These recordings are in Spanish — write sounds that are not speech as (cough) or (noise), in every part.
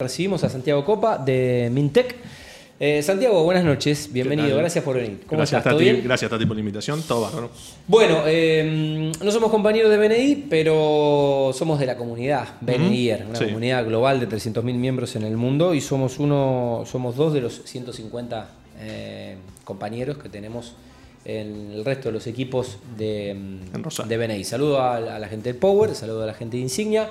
Recibimos a Santiago Copa de Mintec. Eh, Santiago, buenas noches, bienvenido, gracias por venir. ¿Cómo gracias, estás? Tati, Gracias, Tati, por la invitación, todo bárbaro. Bueno, eh, no somos compañeros de BNI, pero somos de la comunidad BNI, una comunidad global de 300.000 miembros en el mundo y somos uno, somos dos de los 150 eh, compañeros que tenemos en el resto de los equipos de, de BNI. Saludo a, a la gente de Power, saludo a la gente de Insignia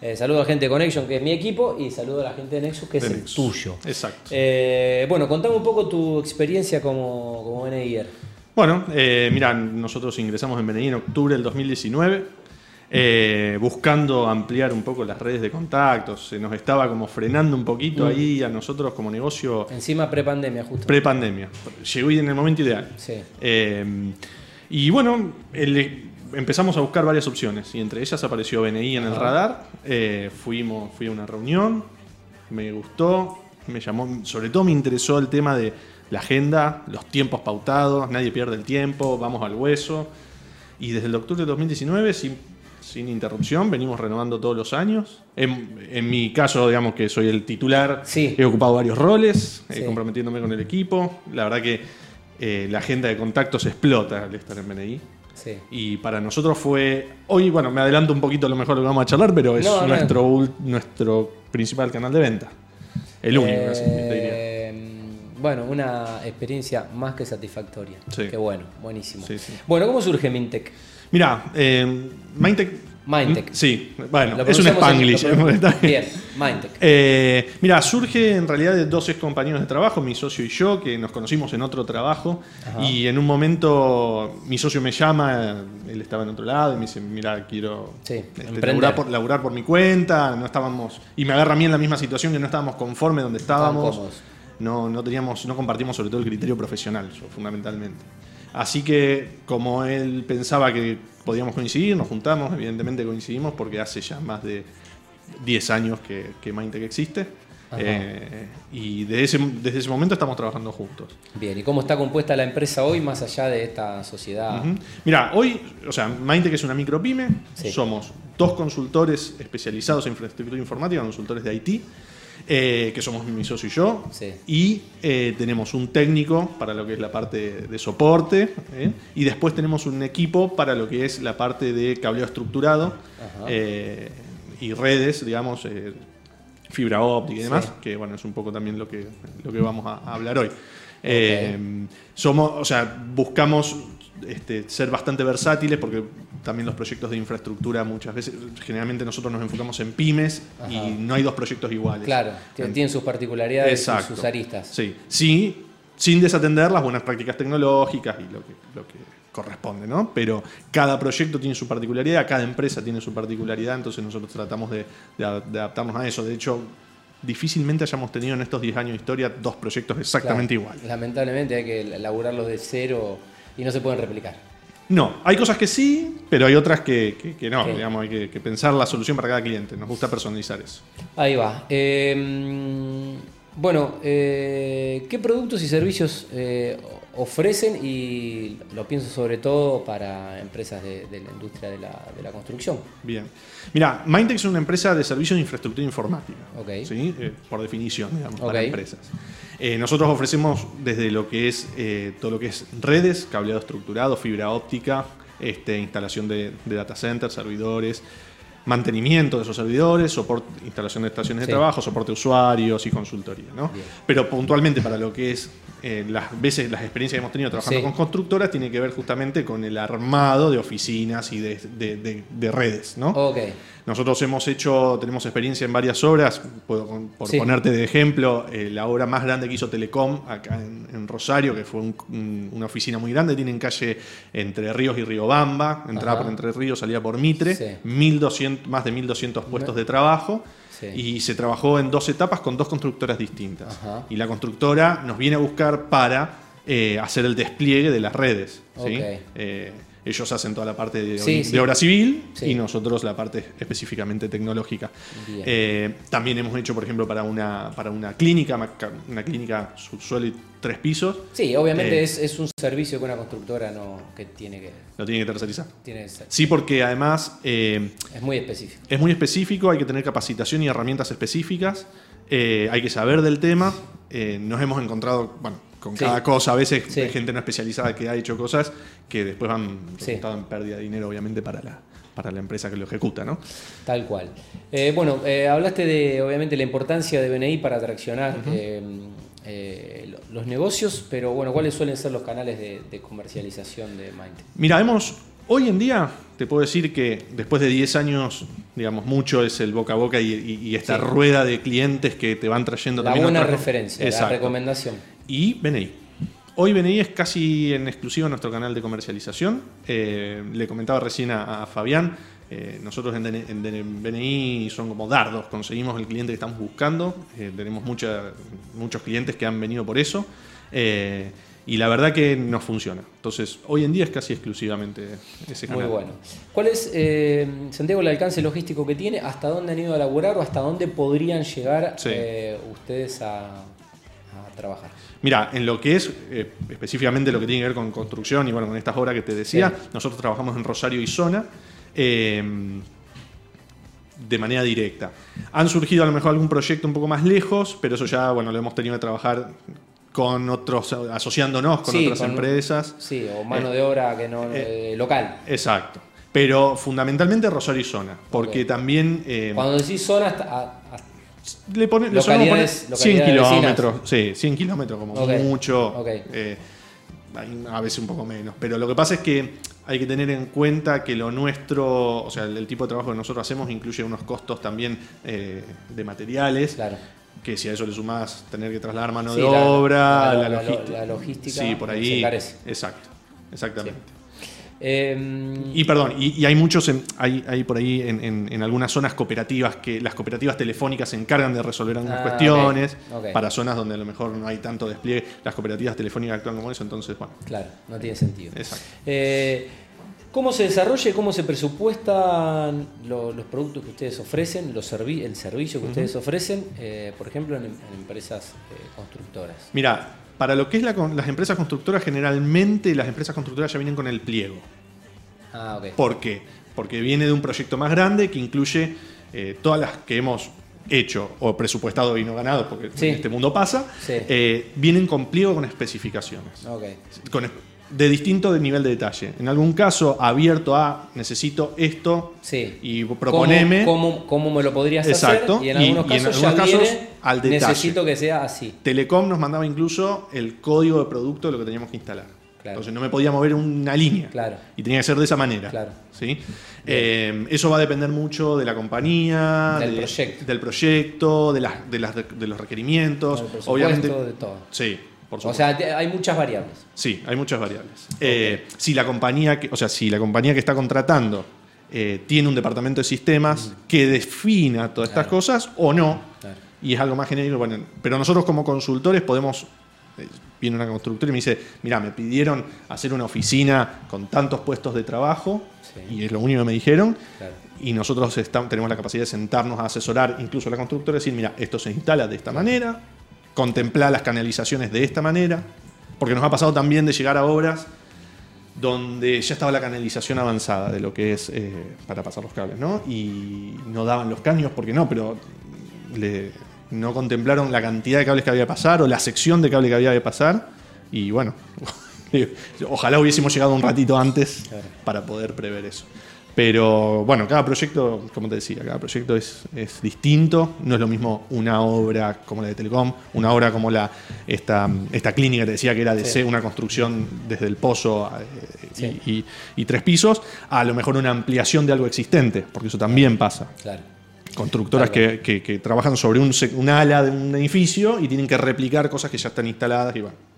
eh, saludo a la gente de Connection, que es mi equipo, y saludo a la gente de Nexus, que es el tuyo. Exacto. Eh, bueno, contame un poco tu experiencia como, como. Bueno, eh, mira, nosotros ingresamos en BNI en octubre del 2019, buscando ampliar un poco las redes de contactos. Se nos estaba como frenando un poquito mm. ahí a nosotros como negocio. Encima prepandemia, justo. Prepandemia. Llegó en el momento ideal. Sí. y bueno, el empezamos a buscar varias opciones y entre ellas apareció BNI en el radar. Eh, fuimos, fui a una reunión, me gustó, me llamó, sobre todo me interesó el tema de la agenda, los tiempos pautados, nadie pierde el tiempo, vamos al hueso. Y desde el octubre de 2019, sin, sin interrupción, venimos renovando todos los años. En, mi caso, digamos que soy el titular, he ocupado varios roles, eh, comprometiéndome con el equipo. La verdad que eh, la agenda de contactos explota al estar en BNI. Y para nosotros fue. Hoy, bueno, me adelanto un poquito a lo mejor lo que vamos a charlar, pero es nuestro, nuestro principal canal de venta. El único, eh, Bueno, una experiencia más que satisfactoria. Qué bueno, buenísimo. Bueno, ¿cómo surge Mintec? Mira, eh, Mintec Mindtech. Sí, bueno, es un Spanglish. Bien, Mindtech. Eh, mira, surge en realidad de dos ex compañeros de trabajo, mi socio y yo, que nos conocimos en otro trabajo. Y en un momento mi socio me llama, él estaba en otro lado, y me dice: Mira, quiero sí, este, laburar, por, mi cuenta. No estábamos. Y me agarra a mí en la misma situación que no estábamos conformes donde estábamos. No, no, teníamos, no compartimos sobre todo el criterio profesional, fundamentalmente. Así que, como él pensaba que podíamos coincidir, nos juntamos, evidentemente coincidimos porque hace ya más de 10 años que, que Mindtech existe. Eh, y desde ese, desde ese momento estamos trabajando juntos. Bien, ¿y cómo está compuesta la empresa hoy más allá de esta sociedad? Mira, hoy, o sea, Mindtech es una micropyme, somos dos consultores especializados en infraestructura informática, consultores de IT, eh, que somos mi socio y yo, y eh, tenemos un técnico para lo que es la parte de soporte, ¿eh? y después tenemos un equipo para lo que es la parte de cableo estructurado y redes, digamos, fibra óptica y demás, que bueno, es un poco también lo que, lo que vamos a, hablar hoy. somos, o sea, buscamos este, ser bastante versátiles porque también los proyectos de infraestructura muchas veces, generalmente nosotros nos enfocamos en pymes y no hay dos proyectos iguales. Claro, tienen sus particularidades y sus aristas. Sí, sí, sin desatender las buenas prácticas tecnológicas y lo que, lo que corresponde, ¿no? Pero cada proyecto tiene su particularidad, cada empresa tiene su particularidad, entonces nosotros tratamos de, adaptarnos a eso. De hecho, difícilmente hayamos tenido en estos 10 años de historia dos proyectos exactamente iguales. Lamentablemente hay que elaborarlos de cero y no se pueden replicar. No, hay cosas que sí, pero hay otras que, no. Digamos, hay que, pensar la solución para cada cliente. Nos gusta personalizar eso. Ahí va. Em, bueno, eh, ¿qué productos y servicios eh, ofrecen? Y lo pienso sobre todo para empresas de, la industria de la, construcción. Bien. Mira, Mindtech es una empresa de servicios de infraestructura informática. ¿sí? Eh, por definición, digamos, para empresas. Nosotros ofrecemos desde lo que es todo lo que es redes, cableado estructurado, fibra óptica, este, instalación de, de data centers, servidores, mantenimiento de esos servidores, soporte, instalación de estaciones de trabajo, soporte de usuarios y consultoría. ¿no? Pero puntualmente para lo que es eh, las veces, las experiencias que hemos tenido trabajando con constructoras, tiene que ver justamente con el armado de oficinas y de, redes. ¿no? Nosotros hemos hecho, tenemos experiencia en varias obras, por ponerte de ejemplo, eh, la obra más grande que hizo Telecom acá en, Rosario, que fue una oficina muy grande, tiene en calle Entre Ríos y Riobamba, entraba por Entre Ríos, salía por Mitre, 1200, más de 1.200 puestos de trabajo. Y se trabajó en dos etapas con dos constructoras distintas. Y la constructora nos viene a buscar para eh, hacer el despliegue de las redes. ¿sí? Eh, ellos hacen toda la parte de, obra civil y nosotros la parte específicamente tecnológica. Eh, también hemos hecho, por ejemplo, para una, para una clínica, una clínica subsuelo y tres pisos. Sí, obviamente eh, es, un servicio que una constructora no que tiene que... Lo tiene que tercerizar. sí, porque además... Eh, es muy específico. Es muy específico, hay que tener capacitación y herramientas específicas. hay que saber del tema. nos hemos encontrado, bueno, con cada cosa, a veces hay gente no especializada que ha hecho cosas que después han resultado en pérdida de dinero, obviamente, para la, para la empresa que lo ejecuta, ¿no? Tal cual. Eh, bueno, eh, hablaste de, obviamente, la importancia de BNI para atraccionar eh, los negocios, pero bueno, ¿cuáles suelen ser los canales de, comercialización de Mind? Mira, hemos, hoy en día, te puedo decir que después de 10 años, digamos, mucho es el boca a boca y, esta rueda de clientes que te van trayendo la también. Buena referencia, la recomendación. Y BNI. Hoy BNI es casi en exclusivo nuestro canal de comercialización. Eh, le comentaba recién a, Fabián, eh, nosotros en, BNI son como dardos, conseguimos el cliente que estamos buscando, eh, tenemos muchos clientes que han venido por eso. y la verdad que nos funciona. Entonces, hoy en día es casi exclusivamente ese canal. Muy bueno. ¿Cuál es, Santiago, el alcance logístico que tiene? ¿Hasta dónde han ido a laburar o hasta dónde podrían llegar ustedes a trabajar? Mira, en lo que es eh, específicamente lo que tiene que ver con construcción y bueno, con estas obras que te decía, nosotros trabajamos en Rosario y Zona. Em, de manera directa. Han surgido a lo mejor algún proyecto un poco más lejos, pero eso ya, bueno, lo hemos tenido que trabajar con otros, asociándonos con otras empresas. Sí, o mano de obra que no eh, eh, local. Exacto. Pero fundamentalmente Rosario y Zona, porque también... Cuando decís zona, hasta, le, pone, le 100 kilómetros. Sí, 100 kilómetros como mucho. Eh, a veces un poco menos. Pero lo que pasa es que hay que tener en cuenta que lo nuestro, o sea, el, tipo de trabajo que nosotros hacemos incluye unos costos también eh, de materiales. Claro. Que si a eso le sumás tener que trasladar mano de obra, la, logística. Sí, por ahí. Exacto, exactamente. Em, y perdón, y, hay muchos, hay, hay, por ahí en, algunas zonas cooperativas que las cooperativas telefónicas se encargan de resolver algunas ah, cuestiones. Para zonas donde a lo mejor no hay tanto despliegue, las cooperativas telefónicas actúan como eso, entonces, bueno. Claro, no tiene sentido. Exacto. Eh, ¿Cómo se desarrolla y cómo se presupuestan los productos que ustedes ofrecen, los el servicio que ustedes ofrecen, eh, por ejemplo, en, empresas eh, constructoras? Mira, para lo que es las empresas constructoras, generalmente las empresas constructoras ya vienen con el pliego. Ah, ok. ¿Por qué? Porque viene de un proyecto más grande que incluye eh, todas las que hemos hecho o presupuestado y no ganado, porque en este mundo pasa, eh, vienen con pliego con especificaciones. Okay de distinto nivel de detalle. En algún caso, abierto a necesito esto y proponeme. ¿Cómo, cómo, me lo podrías Exacto. hacer? Y en algunos casos, ya al detalle. Necesito que sea así. Telecom nos mandaba incluso el código de producto de lo que teníamos que instalar. Entonces no me podía mover una línea. Claro. Y tenía que ser de esa manera. Claro. ¿sí? Eh, eso va a depender mucho de la compañía, del, proyecto. del proyecto, de, las, de, las, de los requerimientos. Obviamente. De todo. Sí o sea, hay muchas variables. Sí, hay muchas variables. Eh, si la compañía, que, o sea, si la compañía que está contratando eh, tiene un departamento de sistemas que defina todas estas cosas o no, y es algo más genérico, bueno, pero nosotros como consultores podemos eh, viene una constructora y me dice, mira, me pidieron hacer una oficina con tantos puestos de trabajo, y es lo único que me dijeron, y nosotros tenemos la capacidad de sentarnos a asesorar incluso a la constructora y decir, mira, esto se instala de esta manera, contemplar las canalizaciones de esta manera, porque nos ha pasado también de llegar a obras donde ya estaba la canalización avanzada de lo que es eh, para pasar los cables, ¿no? Y no daban los caños, porque no, pero no contemplaron la cantidad de cables que había que pasar o la sección de cable que había que pasar. Y bueno, (laughs) ojalá hubiésemos llegado un ratito antes para poder prever eso. Pero bueno, cada proyecto, como te decía, cada proyecto es, distinto. No es lo mismo una obra como la de Telecom, una obra como la esta, esta clínica, te decía que era de una construcción desde el pozo eh, y, tres pisos, a lo mejor una ampliación de algo existente, porque eso también pasa. Claro. Constructoras que, trabajan sobre un, un ala de un edificio y tienen que replicar cosas que ya están instaladas y bueno.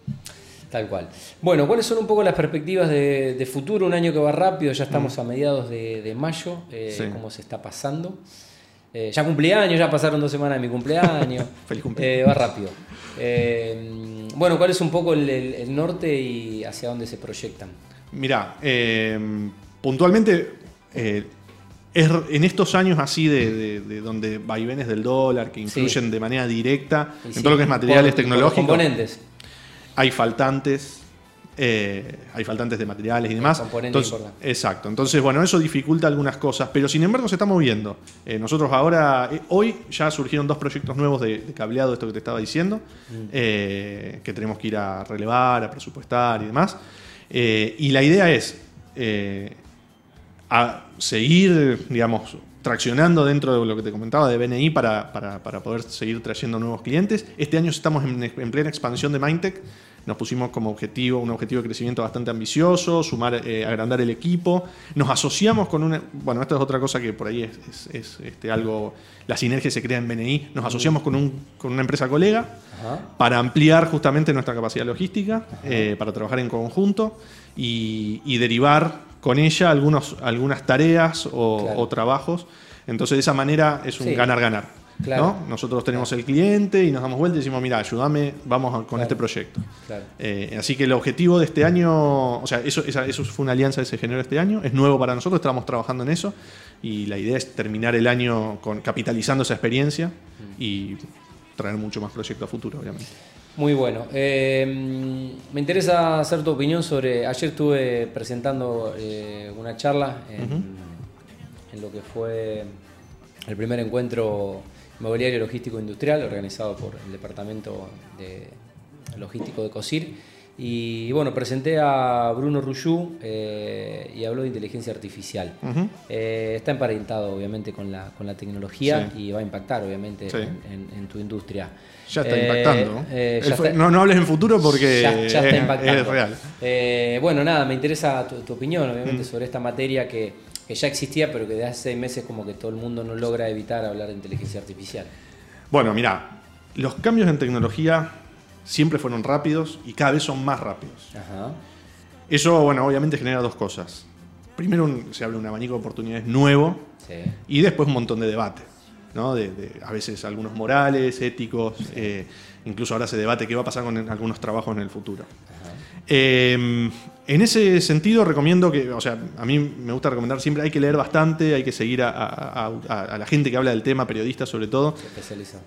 Tal cual. Bueno, ¿cuáles son un poco las perspectivas de, futuro? Un año que va rápido, ya estamos mm. a mediados de, mayo, eh, cómo se está pasando. Eh, ya cumpleaños, ya pasaron dos semanas de mi cumpleaños. (laughs) Feliz cumpleaños. Eh, va rápido. bueno, ¿cuál es un poco el, norte y hacia dónde se proyectan? Mirá, puntualmente, en estos años así de, de, donde vaivenes del dólar que influyen de manera directa en todo lo que es materiales tecnológicos. componentes hay faltantes, Eh, hay faltantes de materiales y demás. Entonces, exacto. Entonces, bueno, eso dificulta algunas cosas, pero sin embargo se está moviendo. Eh, nosotros ahora, eh, hoy ya surgieron dos proyectos nuevos de, cableado, esto que te estaba diciendo, mm. que tenemos que ir a relevar, a presupuestar y demás. y la idea es a seguir, digamos, traccionando dentro de lo que te comentaba de BNI para, poder seguir trayendo nuevos clientes. Este año estamos en, plena expansión de Mindtech. Nos pusimos como objetivo un objetivo de crecimiento bastante ambicioso, sumar, eh, agrandar el equipo. Nos asociamos con una. Bueno, esto es otra cosa que por ahí es, este, algo. La sinergia se crea en BNI. Nos asociamos con, un, con una empresa colega para ampliar justamente nuestra capacidad logística, eh, para trabajar en conjunto y, y derivar con ella algunos, algunas tareas o, trabajos. Entonces, de esa manera es un ganar-ganar. Nosotros tenemos el cliente y nos damos vuelta y decimos, mira, ayúdame, vamos con este proyecto. Eh, así que el objetivo de este año, o sea, eso, eso fue una alianza que se generó este año, es nuevo para nosotros, estamos trabajando en eso y la idea es terminar el año con, capitalizando esa experiencia mm. y traer mucho más proyectos a futuro, obviamente. Muy bueno. Em, me interesa hacer tu opinión sobre. Ayer estuve presentando eh, una charla en, lo que fue el primer encuentro inmobiliario logístico industrial organizado por el Departamento de Logístico de COSIR. Y bueno, presenté a Bruno Ruyú eh, y habló de inteligencia artificial. Eh, está emparentado obviamente con la, con la tecnología y va a impactar obviamente en, tu industria. Ya está impactando. ¿no? no, hables en futuro porque ya, está impactando. es real. bueno, nada, me interesa tu, opinión obviamente sobre esta materia que, que, ya existía pero que de hace seis meses como que todo el mundo no logra evitar hablar de inteligencia artificial. Bueno, mira, los cambios en tecnología siempre fueron rápidos y cada vez son más rápidos. Eso, bueno, obviamente genera dos cosas. Primero se abre un abanico de oportunidades nuevo y después un montón de debate. ¿no? De, a veces algunos morales, éticos, eh, incluso ahora se debate qué va a pasar con algunos trabajos en el futuro. Em, en ese sentido, recomiendo que, o sea, a mí me gusta recomendar siempre, hay que leer bastante, hay que seguir a, la gente que habla del tema, periodistas sobre todo.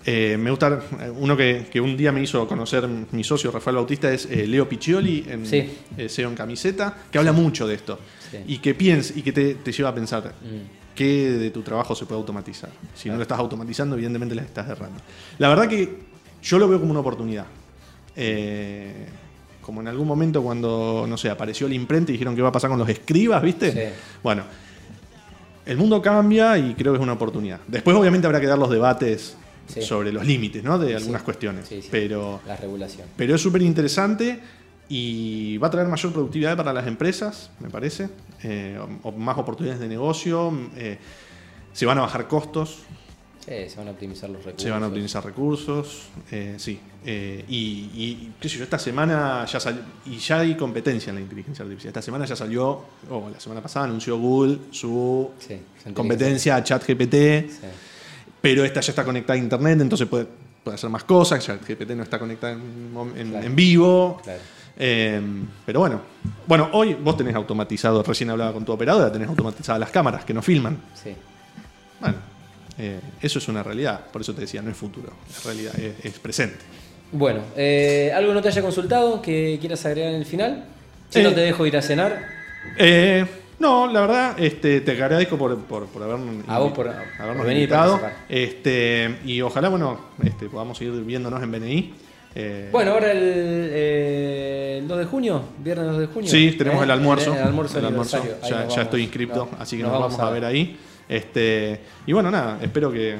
Eh, me gusta, uno que, un día me hizo conocer mi socio Rafael Bautista es eh, Leo Piccioli, en eh, SEO en camiseta, que habla mucho de esto. Y que piensa y que te, lleva a pensar. Mm. ¿Qué de tu trabajo se puede automatizar? Si no lo estás automatizando, evidentemente le estás errando. La verdad que yo lo veo como una oportunidad. Eh, como en algún momento cuando, no sé, apareció la imprenta y dijeron qué va a pasar con los escribas, ¿viste? Bueno, el mundo cambia y creo que es una oportunidad. Después obviamente habrá que dar los debates sobre los límites, ¿no? De algunas cuestiones. Pero, la regulación. Pero es súper interesante y va a traer mayor productividad para las empresas, me parece, eh, o, más oportunidades de negocio, eh, se van a bajar costos, se van a optimizar los recursos. Se van a optimizar recursos, eh, sí. Eh, y, qué sé yo, esta semana ya salió, y ya hay competencia en la inteligencia artificial. Esta semana ya salió, o la semana pasada anunció Google su competencia a ChatGPT, pero esta ya está conectada a Internet, entonces puede, puede hacer más cosas. ChatGPT no está conectada en, vivo. Eh, pero bueno, bueno, hoy vos tenés automatizado, recién hablaba con tu operadora, tenés automatizadas las cámaras que nos filman. Sí. Eh, eso es una realidad, por eso te decía, no es futuro, es realidad, es, presente. Bueno, eh, ¿algo no te haya consultado que quieras agregar en el final? Si no eh, te dejo ir a cenar. no, la verdad, este, te agradezco por, por, por habernos, a vos por, habernos invitado. Este, y ojalá, bueno, este, podamos seguir viéndonos en BNI. bueno, ahora el, 2 de junio, viernes 2 de junio. Sí, tenemos el almuerzo. El, almuerzo, Ya, ya, estoy inscripto, así que nos, vamos, a ver ahí. Este, y bueno, nada, espero que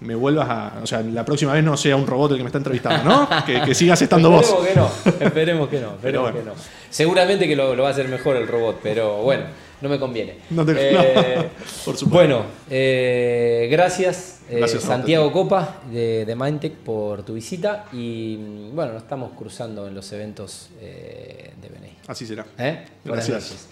me vuelvas a. O sea, la próxima vez no sea un robot el que me está entrevistando, ¿no? (laughs) que, sigas estando vos. Que no, esperemos que no, (laughs) esperemos que no. Seguramente que lo, va a hacer mejor el robot, pero bueno, no me conviene. No te, eh, (laughs) por supuesto. Bueno, eh, gracias, eh, Santiago Copa de, de Mindtech por tu visita y bueno, nos estamos cruzando en los eventos de BNI. Así será. Gracias.